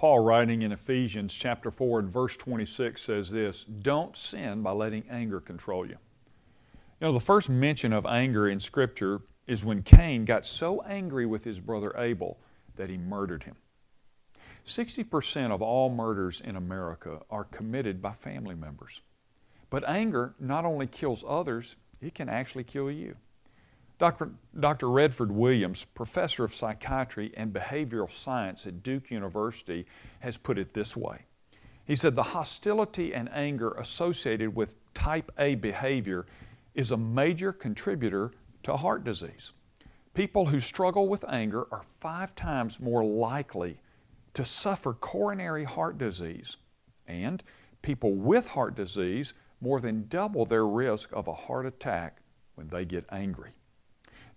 Paul, writing in Ephesians chapter 4 and verse 26, says this Don't sin by letting anger control you. You know, the first mention of anger in Scripture is when Cain got so angry with his brother Abel that he murdered him. 60% of all murders in America are committed by family members. But anger not only kills others, it can actually kill you. Dr. Dr. Redford Williams, professor of psychiatry and behavioral science at Duke University, has put it this way. He said, The hostility and anger associated with type A behavior is a major contributor to heart disease. People who struggle with anger are five times more likely to suffer coronary heart disease, and people with heart disease more than double their risk of a heart attack when they get angry.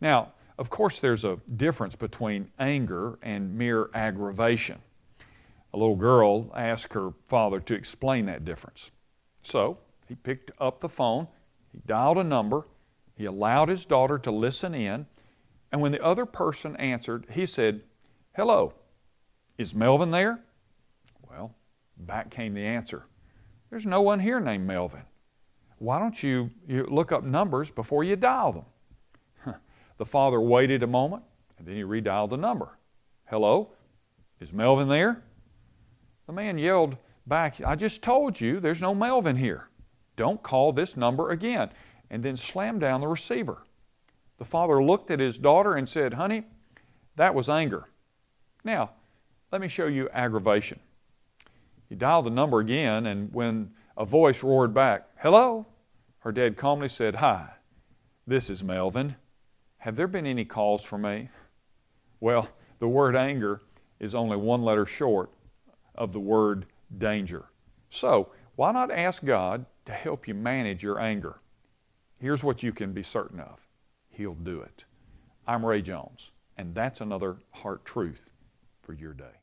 Now, of course, there's a difference between anger and mere aggravation. A little girl asked her father to explain that difference. So he picked up the phone, he dialed a number, he allowed his daughter to listen in, and when the other person answered, he said, Hello, is Melvin there? Well, back came the answer There's no one here named Melvin. Why don't you, you look up numbers before you dial them? The father waited a moment and then he redialed the number. Hello? Is Melvin there? The man yelled back, I just told you there's no Melvin here. Don't call this number again. And then slammed down the receiver. The father looked at his daughter and said, Honey, that was anger. Now, let me show you aggravation. He dialed the number again, and when a voice roared back, Hello, her dad calmly said, Hi, this is Melvin. Have there been any calls for me? Well, the word anger is only one letter short of the word danger. So, why not ask God to help you manage your anger? Here's what you can be certain of He'll do it. I'm Ray Jones, and that's another heart truth for your day.